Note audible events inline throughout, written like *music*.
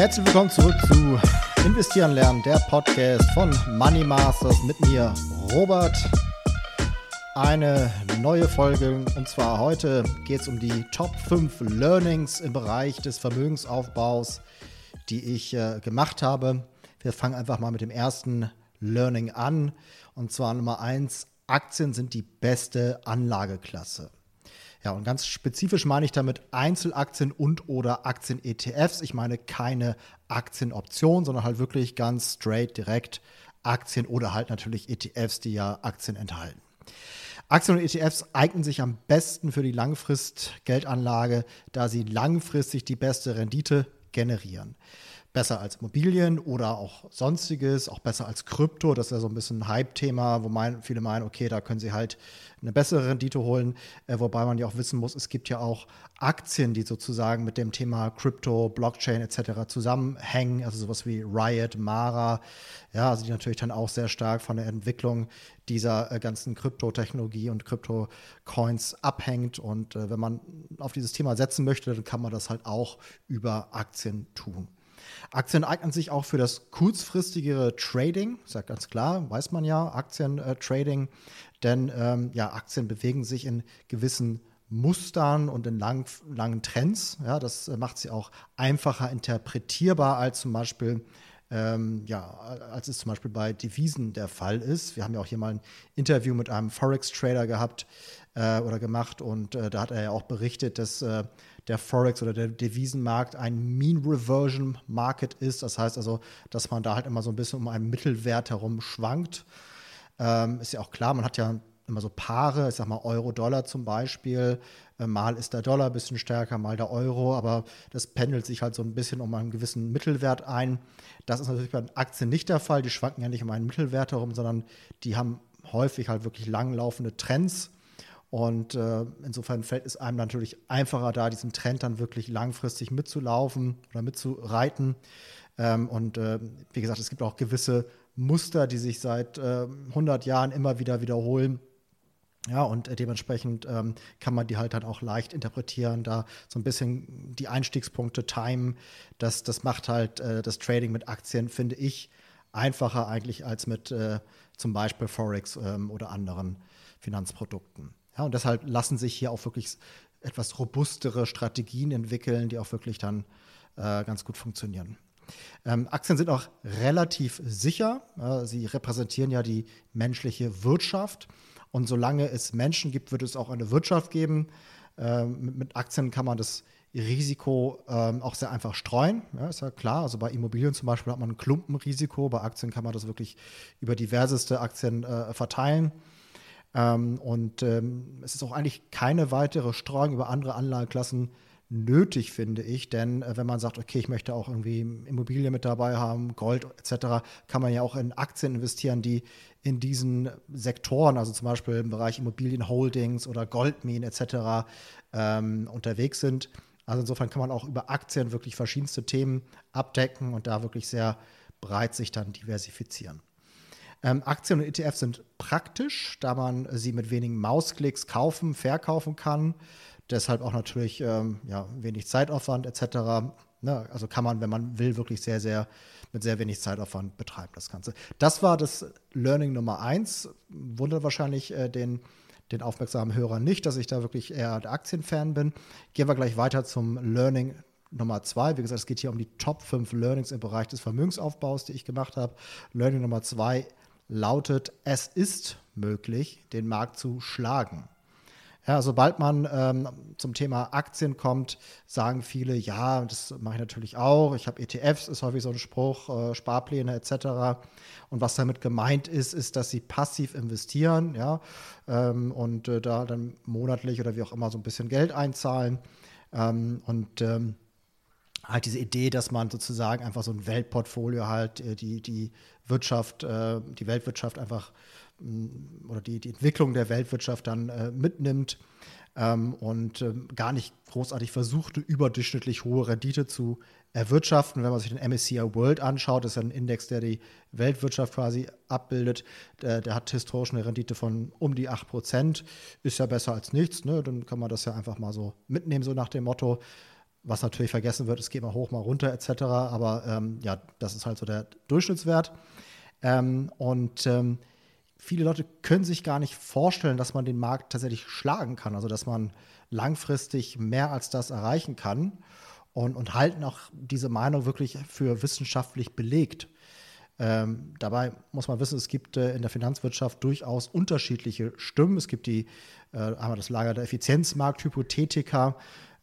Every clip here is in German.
Herzlich willkommen zurück zu Investieren lernen, der Podcast von Money Masters mit mir, Robert. Eine neue Folge und zwar heute geht es um die Top 5 Learnings im Bereich des Vermögensaufbaus, die ich äh, gemacht habe. Wir fangen einfach mal mit dem ersten Learning an und zwar Nummer 1, Aktien sind die beste Anlageklasse. Ja, und ganz spezifisch meine ich damit Einzelaktien und oder Aktien-ETFs. Ich meine keine Aktienoption, sondern halt wirklich ganz straight direkt Aktien oder halt natürlich ETFs, die ja Aktien enthalten. Aktien und ETFs eignen sich am besten für die Langfrist-Geldanlage, da sie langfristig die beste Rendite generieren besser als Immobilien oder auch sonstiges, auch besser als Krypto. Das ist ja so ein bisschen ein Hype-Thema, wo mein, viele meinen, okay, da können sie halt eine bessere Rendite holen. Äh, wobei man ja auch wissen muss, es gibt ja auch Aktien, die sozusagen mit dem Thema Krypto, Blockchain etc. zusammenhängen. Also sowas wie Riot, Mara, ja, also die natürlich dann auch sehr stark von der Entwicklung dieser äh, ganzen Kryptotechnologie und Krypto-Coins abhängt. Und äh, wenn man auf dieses Thema setzen möchte, dann kann man das halt auch über Aktien tun. Aktien eignen sich auch für das kurzfristigere Trading, ist ja ganz klar, weiß man ja, Aktientrading, denn ähm, ja, Aktien bewegen sich in gewissen Mustern und in lang, langen Trends. Ja, das macht sie auch einfacher interpretierbar als zum Beispiel ähm, ja, als es zum Beispiel bei Devisen der Fall ist. Wir haben ja auch hier mal ein Interview mit einem Forex-Trader gehabt äh, oder gemacht und äh, da hat er ja auch berichtet, dass äh, der Forex oder der Devisenmarkt ein Mean Reversion Market ist. Das heißt also, dass man da halt immer so ein bisschen um einen Mittelwert herum schwankt. Ähm, ist ja auch klar, man hat ja immer so Paare, ich sag mal Euro-Dollar zum Beispiel. Äh, mal ist der Dollar ein bisschen stärker, mal der Euro, aber das pendelt sich halt so ein bisschen um einen gewissen Mittelwert ein. Das ist natürlich bei Aktien nicht der Fall. Die schwanken ja nicht um einen Mittelwert herum, sondern die haben häufig halt wirklich langlaufende Trends. Und äh, insofern fällt es einem natürlich einfacher, da diesen Trend dann wirklich langfristig mitzulaufen oder mitzureiten. Ähm, und äh, wie gesagt, es gibt auch gewisse Muster, die sich seit äh, 100 Jahren immer wieder wiederholen. Ja, und äh, dementsprechend ähm, kann man die halt dann auch leicht interpretieren, da so ein bisschen die Einstiegspunkte timen. Das, das macht halt äh, das Trading mit Aktien, finde ich, einfacher eigentlich als mit äh, zum Beispiel Forex ähm, oder anderen Finanzprodukten. Ja, und deshalb lassen sich hier auch wirklich etwas robustere Strategien entwickeln, die auch wirklich dann äh, ganz gut funktionieren. Ähm, Aktien sind auch relativ sicher. Äh, sie repräsentieren ja die menschliche Wirtschaft. Und solange es Menschen gibt, wird es auch eine Wirtschaft geben. Ähm, mit, mit, Aktien kann man das Risiko ähm, auch sehr einfach streuen. Ja, ist ja klar. Also bei Immobilien zum Beispiel hat man ein Klumpenrisiko. Bei Aktien kann man das wirklich über diverseste Aktien äh, verteilen. Ähm, und ähm, es ist auch eigentlich keine weitere Streuung über andere Anlageklassen nötig, finde ich. Denn äh, wenn man sagt, okay, ich möchte auch irgendwie Immobilien mit dabei haben, Gold etc., kann man ja auch in Aktien investieren, die in diesen Sektoren, also zum Beispiel im Bereich Immobilienholdings oder Goldminen etc. Ähm, unterwegs sind. Also insofern kann man auch über Aktien wirklich verschiedenste Themen abdecken und da wirklich sehr breit sich dann diversifizieren. Ähm, Aktien und ETFs sind praktisch, da man sie mit wenigen Mausklicks kaufen, verkaufen kann. Deshalb auch natürlich ähm, ja, wenig Zeitaufwand etc. Ne? Also kann man, wenn man will, wirklich sehr, sehr mit sehr wenig Zeitaufwand betreiben, das Ganze. Das war das Learning Nummer eins. Wundert wahrscheinlich äh, den, den aufmerksamen Hörer nicht, dass ich da wirklich eher der Aktienfan bin. Gehen wir gleich weiter zum Learning Nummer zwei, wie gesagt, es geht hier um die Top 5 Learnings im Bereich des Vermögensaufbaus, die ich gemacht habe. Learning Nummer zwei lautet, es ist möglich, den Markt zu schlagen. Ja, sobald man ähm, zum Thema Aktien kommt, sagen viele, ja, das mache ich natürlich auch. Ich habe ETFs, ist häufig so ein Spruch, äh, Sparpläne etc. Und was damit gemeint ist, ist, dass sie passiv investieren, ja, ähm, und äh, da dann monatlich oder wie auch immer so ein bisschen Geld einzahlen. Ähm, und ähm, halt diese Idee, dass man sozusagen einfach so ein Weltportfolio halt, äh, die, die Wirtschaft, äh, die Weltwirtschaft einfach oder die, die Entwicklung der Weltwirtschaft dann äh, mitnimmt ähm, und ähm, gar nicht großartig versucht, eine überdurchschnittlich hohe Rendite zu erwirtschaften. Wenn man sich den MSCI World anschaut, das ist ein Index, der die Weltwirtschaft quasi abbildet, der, der hat historisch eine Rendite von um die 8%, ist ja besser als nichts, ne? dann kann man das ja einfach mal so mitnehmen, so nach dem Motto, was natürlich vergessen wird, es geht mal hoch, mal runter etc. Aber ähm, ja, das ist halt so der Durchschnittswert. Ähm, und ähm, viele Leute können sich gar nicht vorstellen, dass man den Markt tatsächlich schlagen kann, also dass man langfristig mehr als das erreichen kann und, und halten auch diese Meinung wirklich für wissenschaftlich belegt. Ähm, dabei muss man wissen, es gibt äh, in der Finanzwirtschaft durchaus unterschiedliche Stimmen. Es gibt die äh, einmal das Lager der Effizienzmarkthypothetiker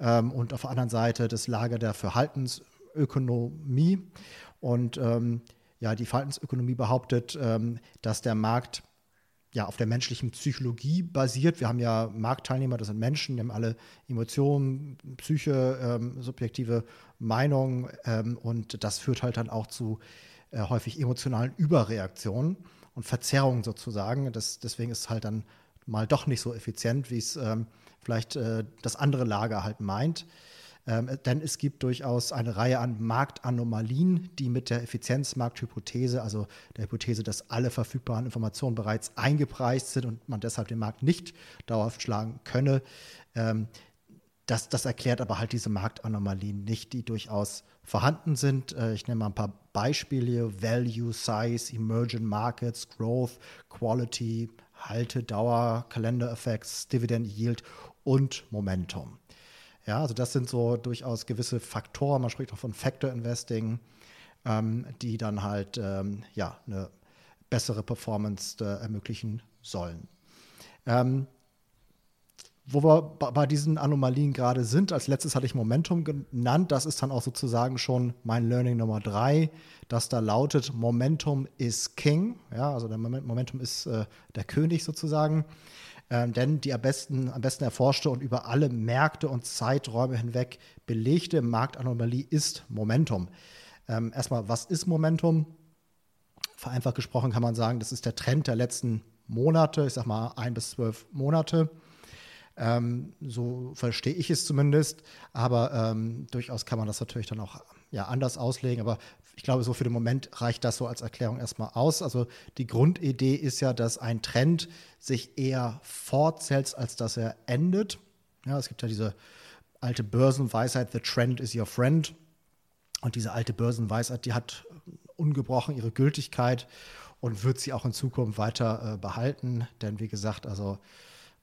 ähm, und auf der anderen Seite das Lager der Verhaltensökonomie. Und ähm, ja, die Verhaltensökonomie behauptet, ähm, dass der Markt ja, auf der menschlichen Psychologie basiert. Wir haben ja Marktteilnehmer, das sind Menschen, die haben alle Emotionen, Psyche, ähm, subjektive Meinungen ähm, und das führt halt dann auch zu äh, häufig emotionalen Überreaktionen und Verzerrungen sozusagen. Das, deswegen ist es halt dann mal doch nicht so effizient, wie es ähm, vielleicht äh, das andere Lager halt meint. Ähm, denn es gibt durchaus eine Reihe an Marktanomalien, die mit der Effizienzmarkthypothese, also der Hypothese, dass alle verfügbaren Informationen bereits eingepreist sind und man deshalb den Markt nicht dauerhaft schlagen könne, ähm, das, das erklärt aber halt diese Marktanomalien nicht, die durchaus vorhanden sind. Äh, ich nenne mal ein paar Beispiele: Value, Size, Emerging Markets, Growth, Quality, Haltedauer, Calendar Effects, Dividend Yield und Momentum. Ja, also das sind so durchaus gewisse Faktoren, man spricht auch von Factor Investing, ähm, die dann halt ähm, ja, eine bessere Performance äh, ermöglichen sollen. Ähm, wo wir bei diesen Anomalien gerade sind, als letztes hatte ich Momentum genannt, das ist dann auch sozusagen schon mein Learning Nummer drei, das da lautet, Momentum is King, ja, also der Momentum ist äh, der König sozusagen. Ähm, denn die am besten, am besten erforschte und über alle Märkte und Zeiträume hinweg belegte Marktanomalie ist Momentum. Ähm, erstmal, was ist Momentum? Vereinfacht gesprochen kann man sagen, das ist der Trend der letzten Monate, ich sag mal ein bis zwölf Monate. Ähm, so verstehe ich es zumindest. Aber ähm, durchaus kann man das natürlich dann auch ja, anders auslegen. Aber ich glaube, so für den Moment reicht das so als Erklärung erstmal aus. Also die Grundidee ist ja, dass ein Trend sich eher fortsetzt, als dass er endet. Ja, es gibt ja diese alte Börsenweisheit, the trend is your friend. Und diese alte Börsenweisheit, die hat ungebrochen ihre Gültigkeit und wird sie auch in Zukunft weiter äh, behalten. Denn wie gesagt, also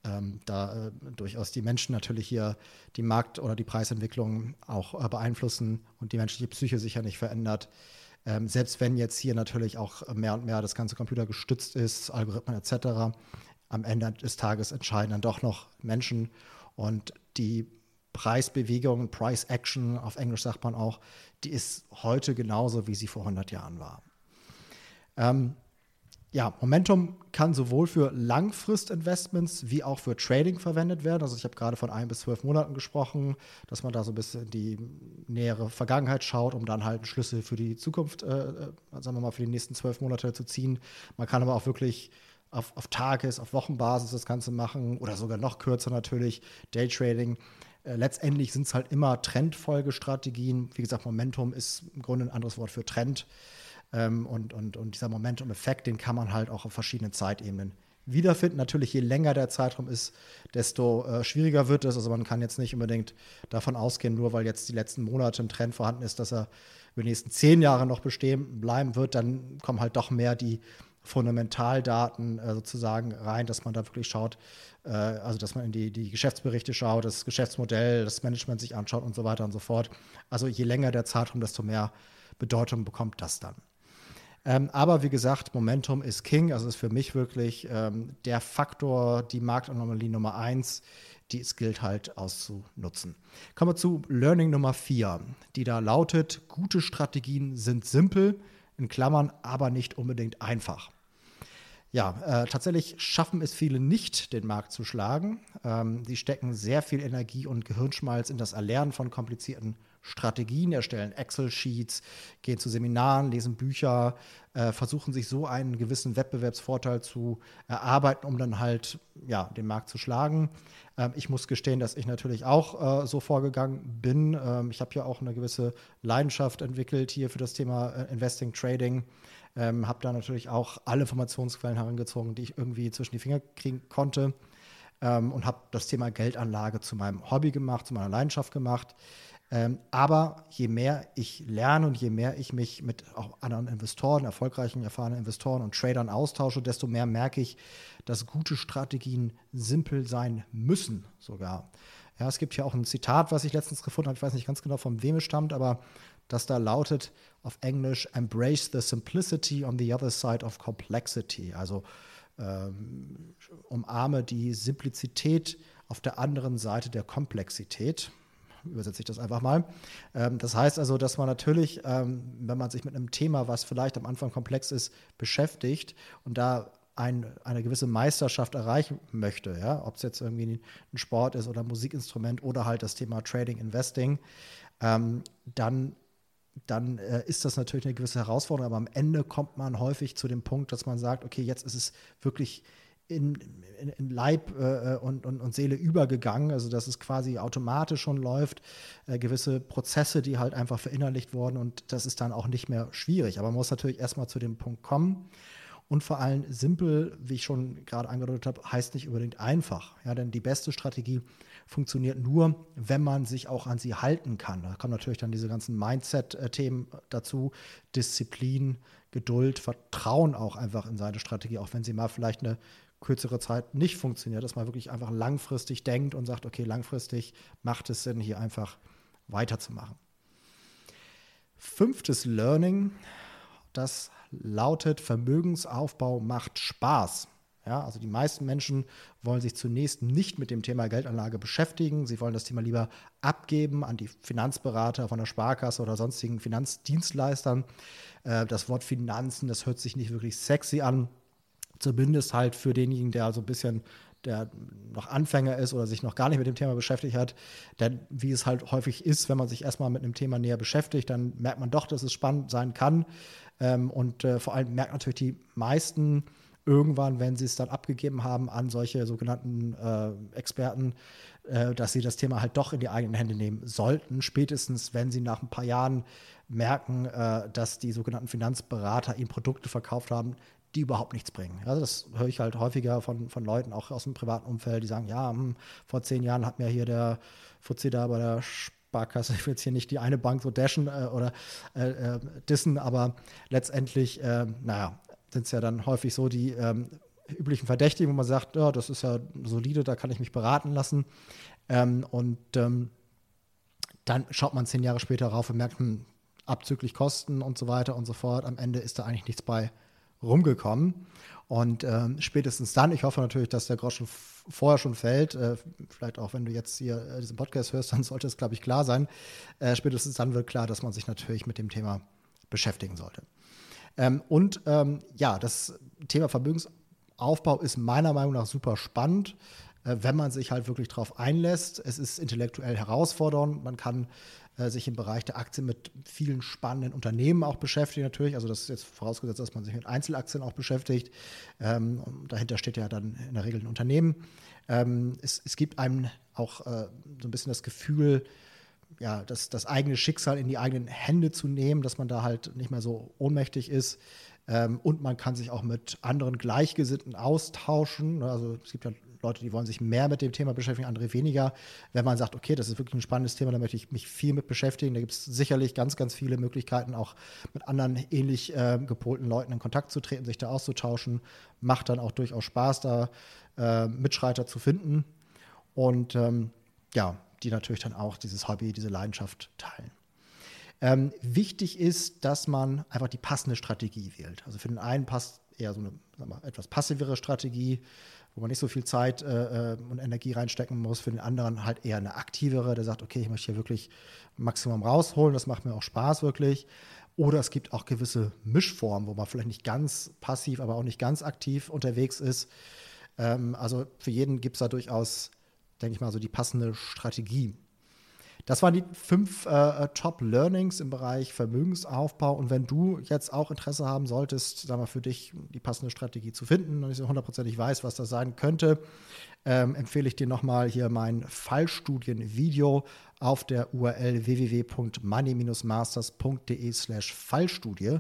ähm, da äh, durchaus die Menschen natürlich hier die Markt- oder die Preisentwicklung auch äh, beeinflussen und die menschliche Psyche sich ja nicht verändert. Ähm, selbst wenn jetzt hier natürlich auch mehr und mehr das ganze Computer gestützt ist, Algorithmen etc., am Ende des Tages entscheiden dann doch noch Menschen und die Preisbewegung, Price Action, auf Englisch sagt man auch, die ist heute genauso, wie sie vor 100 Jahren war. Ähm, ja, Momentum kann sowohl für Langfristinvestments wie auch für Trading verwendet werden. Also ich habe gerade von ein bis zwölf Monaten gesprochen, dass man da so ein bisschen in die nähere Vergangenheit schaut, um dann halt Schlüsse für die Zukunft, äh, äh, sagen wir mal, für die nächsten zwölf Monate zu ziehen. Man kann aber auch wirklich auf, auf Tages-, auf Wochenbasis das Ganze machen oder sogar noch kürzer natürlich, Daytrading. Äh, letztendlich sind es halt immer Trendfolgestrategien. Wie gesagt, Momentum ist im Grunde ein anderes Wort für Trend. Ähm, und, und, und dieser Momentum-Effekt, den kann man halt auch auf verschiedenen Zeitebenen wiederfinden. Natürlich, je länger der Zeitraum ist, desto äh, schwieriger wird es. Also man kann jetzt nicht unbedingt davon ausgehen, nur weil jetzt die letzten Monate ein Trend vorhanden ist, dass er über die nächsten zehn Jahre noch bestehen bleiben wird, dann kommen halt doch mehr die Fundamentaldaten äh, sozusagen rein, dass man da wirklich schaut, äh, also dass man in die, die Geschäftsberichte schaut, das Geschäftsmodell, das Management sich anschaut und so weiter und so fort. Also je länger der Zeitraum, desto mehr Bedeutung bekommt das dann. Ähm, aber wie gesagt, Momentum ist King. Also ist für mich wirklich ähm, der Faktor, die Marktanomalie Nummer eins, die es gilt halt auszunutzen. Kommen wir zu Learning Nummer vier, die da lautet: Gute Strategien sind simpel, in Klammern, aber nicht unbedingt einfach. Ja, äh, tatsächlich schaffen es viele nicht, den Markt zu schlagen. Ähm, sie stecken sehr viel Energie und Gehirnschmalz in das Erlernen von komplizierten Strategien, erstellen Excel-Sheets, gehen zu Seminaren, lesen Bücher, äh, versuchen sich so einen gewissen Wettbewerbsvorteil zu erarbeiten, um dann halt ja, den Markt zu schlagen. Ähm, ich muss gestehen, dass ich natürlich auch äh, so vorgegangen bin. Ähm, ich habe ja auch eine gewisse Leidenschaft entwickelt hier für das Thema äh, Investing, Trading. Ähm, habe da natürlich auch alle Informationsquellen herangezogen, die ich irgendwie zwischen die Finger kriegen konnte. ähm, und habe das Thema Geldanlage zu meinem Hobby gemacht, zu meiner Leidenschaft gemacht. Ähm, aber je mehr ich lerne und je mehr ich mich mit auch anderen Investoren, erfolgreichen, erfahrenen Investoren und Tradern austausche, desto mehr merke ich, dass gute Strategien simpel sein müssen sogar. Ja, es gibt hier auch ein Zitat, was ich letztens gefunden habe, ich weiß nicht ganz genau, von wem es stammt, aber das da lautet auf Englisch, embrace the simplicity on the other side of complexity. Also ähm, umarme die Simplizität auf der anderen Seite der Komplexität übersetze ich das einfach mal. Ähm, das heißt also, dass man natürlich, ähm, wenn man sich mit einem Thema, was vielleicht am Anfang komplex ist, beschäftigt und da ein, eine gewisse Meisterschaft erreichen möchte, ja, ob es jetzt irgendwie ein Sport ist oder ein Musikinstrument oder halt das Thema Trading, Investing, ähm, dann dann äh, ist das natürlich eine gewisse Herausforderung, aber am Ende kommt man häufig zu dem Punkt, dass man sagt, okay, jetzt ist es wirklich in, in, in Leib äh, und, und, und, Seele übergegangen, also dass es quasi automatisch schon läuft, äh, gewisse Prozesse, die halt einfach verinnerlicht wurden und das ist dann auch nicht mehr schwierig. Aber man muss natürlich erstmal zu dem Punkt kommen. Und vor allem simpel, wie ich schon gerade angedeutet habe, heißt nicht unbedingt einfach. Ja, denn die beste Strategie funktioniert nur, wenn man sich auch an sie halten kann. Da kommen natürlich dann diese ganzen Mindset-Themen dazu, Disziplin, Geduld, Vertrauen auch einfach in seine Strategie, auch wenn sie mal vielleicht eine kürzere Zeit nicht funktioniert, dass man wirklich einfach langfristig denkt und sagt, okay, langfristig macht es Sinn, hier einfach weiterzumachen. Fünftes Learning, das lautet, Vermögensaufbau macht Spaß. Ja, also die meisten Menschen wollen sich zunächst nicht mit dem Thema Geldanlage beschäftigen. Sie wollen das Thema lieber abgeben an die Finanzberater von der Sparkasse oder sonstigen Finanzdienstleistern. Äh, das Wort Finanzen, das hört sich nicht wirklich sexy an zumindest halt für denjenigen, der so ein bisschen der noch Anfänger ist oder sich noch gar nicht mit dem Thema beschäftigt hat, denn wie es halt häufig ist, wenn man sich erstmal mit einem Thema näher beschäftigt, dann merkt man doch, dass es spannend sein kann. Ähm, und äh, vor allem merkt natürlich die meisten irgendwann, wenn sie es dann abgegeben haben an solche sogenannten äh, Experten, äh, dass sie das Thema halt doch in die eigenen Hände nehmen sollten, spätestens wenn sie nach ein paar Jahren merken, dass die sogenannten Finanzberater ihnen Produkte verkauft haben, die überhaupt nichts bringen. Also das höre ich halt häufiger von, von Leuten, auch aus dem privaten Umfeld, die sagen, ja, hm, vor zehn Jahren hat mir hier der Fuzzi da bei der Sparkasse, *laughs* ich will jetzt hier nicht die eine Bank so dashen äh, oder äh, äh, dissen, aber letztendlich, äh, naja, sind es ja dann häufig so die ähm, üblichen Verdächtigen, wo man sagt, ja, das ist ja solide, da kann ich mich beraten lassen. Ähm, und ähm, dann schaut man zehn Jahre später rauf und merkt, hm, abzüglich Kosten und so weiter und so fort, am Ende ist da eigentlich nichts bei rumgekommen. Und ähm, spätestens dann, ich hoffe natürlich, dass der Groschen vorher schon fällt, äh, vielleicht auch wenn du jetzt hier äh, diesen Podcast hörst, dann *laughs* sollte es, glaube ich, klar sein. Äh, spätestens dann wird klar, dass man sich natürlich mit dem Thema beschäftigen sollte. Ähm, und ähm, ja, das Thema Vermögensaufbau ist meiner Meinung nach super spannend, äh, wenn man sich halt wirklich darauf einlässt. Es ist intellektuell herausfordernd, man kann äh, sich im Bereich der Aktien mit vielen spannenden Unternehmen auch beschäftigt natürlich. Also das ist jetzt vorausgesetzt, dass man sich mit Einzelaktien auch beschäftigt. Ähm, dahinter steht ja dann in der Regel ein Unternehmen. Ähm, es, es, gibt einem auch äh, so ein bisschen das Gefühl, ja, das, das eigene Schicksal in die eigenen Hände zu nehmen, dass man da halt nicht mehr so ohnmächtig ist. Ähm, und man kann sich auch mit anderen Gleichgesinnten austauschen. Also es gibt ja Leute, die wollen sich mehr mit dem Thema beschäftigen, andere weniger. Wenn man sagt, okay, das ist wirklich ein spannendes Thema, da möchte ich mich viel mit beschäftigen, da gibt es sicherlich ganz, ganz viele Möglichkeiten, auch mit anderen ähnlich äh, gepolten Leuten in Kontakt zu treten, sich da auszutauschen. Macht dann auch durchaus Spaß, da äh, Mitschreiter zu finden. Und ähm, ja, die natürlich dann auch dieses Hobby, diese Leidenschaft teilen. Ähm, wichtig ist, dass man einfach die passende Strategie wählt. Also für den einen passt eher so eine mal, etwas passivere Strategie, wo man nicht so viel Zeit äh, äh, und Energie reinstecken muss. Für den anderen halt eher eine aktivere, der sagt, okay, ich möchte hier wirklich Maximum rausholen, das macht mir auch Spaß wirklich. Oder es gibt auch gewisse Mischformen, wo man vielleicht nicht ganz passiv, aber auch nicht ganz aktiv unterwegs ist. Ähm, also für jeden gibt es da durchaus, denke ich mal, so die passende Strategie. Das waren die fünf äh, Top-Learnings im Bereich Vermögensaufbau. Und wenn du jetzt auch Interesse haben solltest, sag mal, für dich die passende Strategie zu finden und ich so hundertprozentig weiß, was das sein könnte, ähm, empfehle ich dir nochmal hier mein Fallstudien-Video auf der URL www.money-masters.de slash Fallstudie.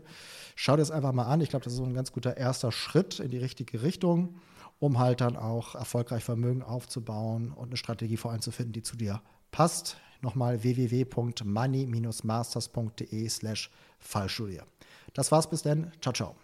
Schau dir das einfach mal an. Ich glaube, das ist so ein ganz guter erster Schritt in die richtige Richtung. um halt dann auch erfolgreich Vermögen aufzubauen und eine Strategie vor allem zu finden, die zu dir passt. Nochmal www.money-masters.de slash Fallstudie. Das war's bis dann. Ciao, ciao.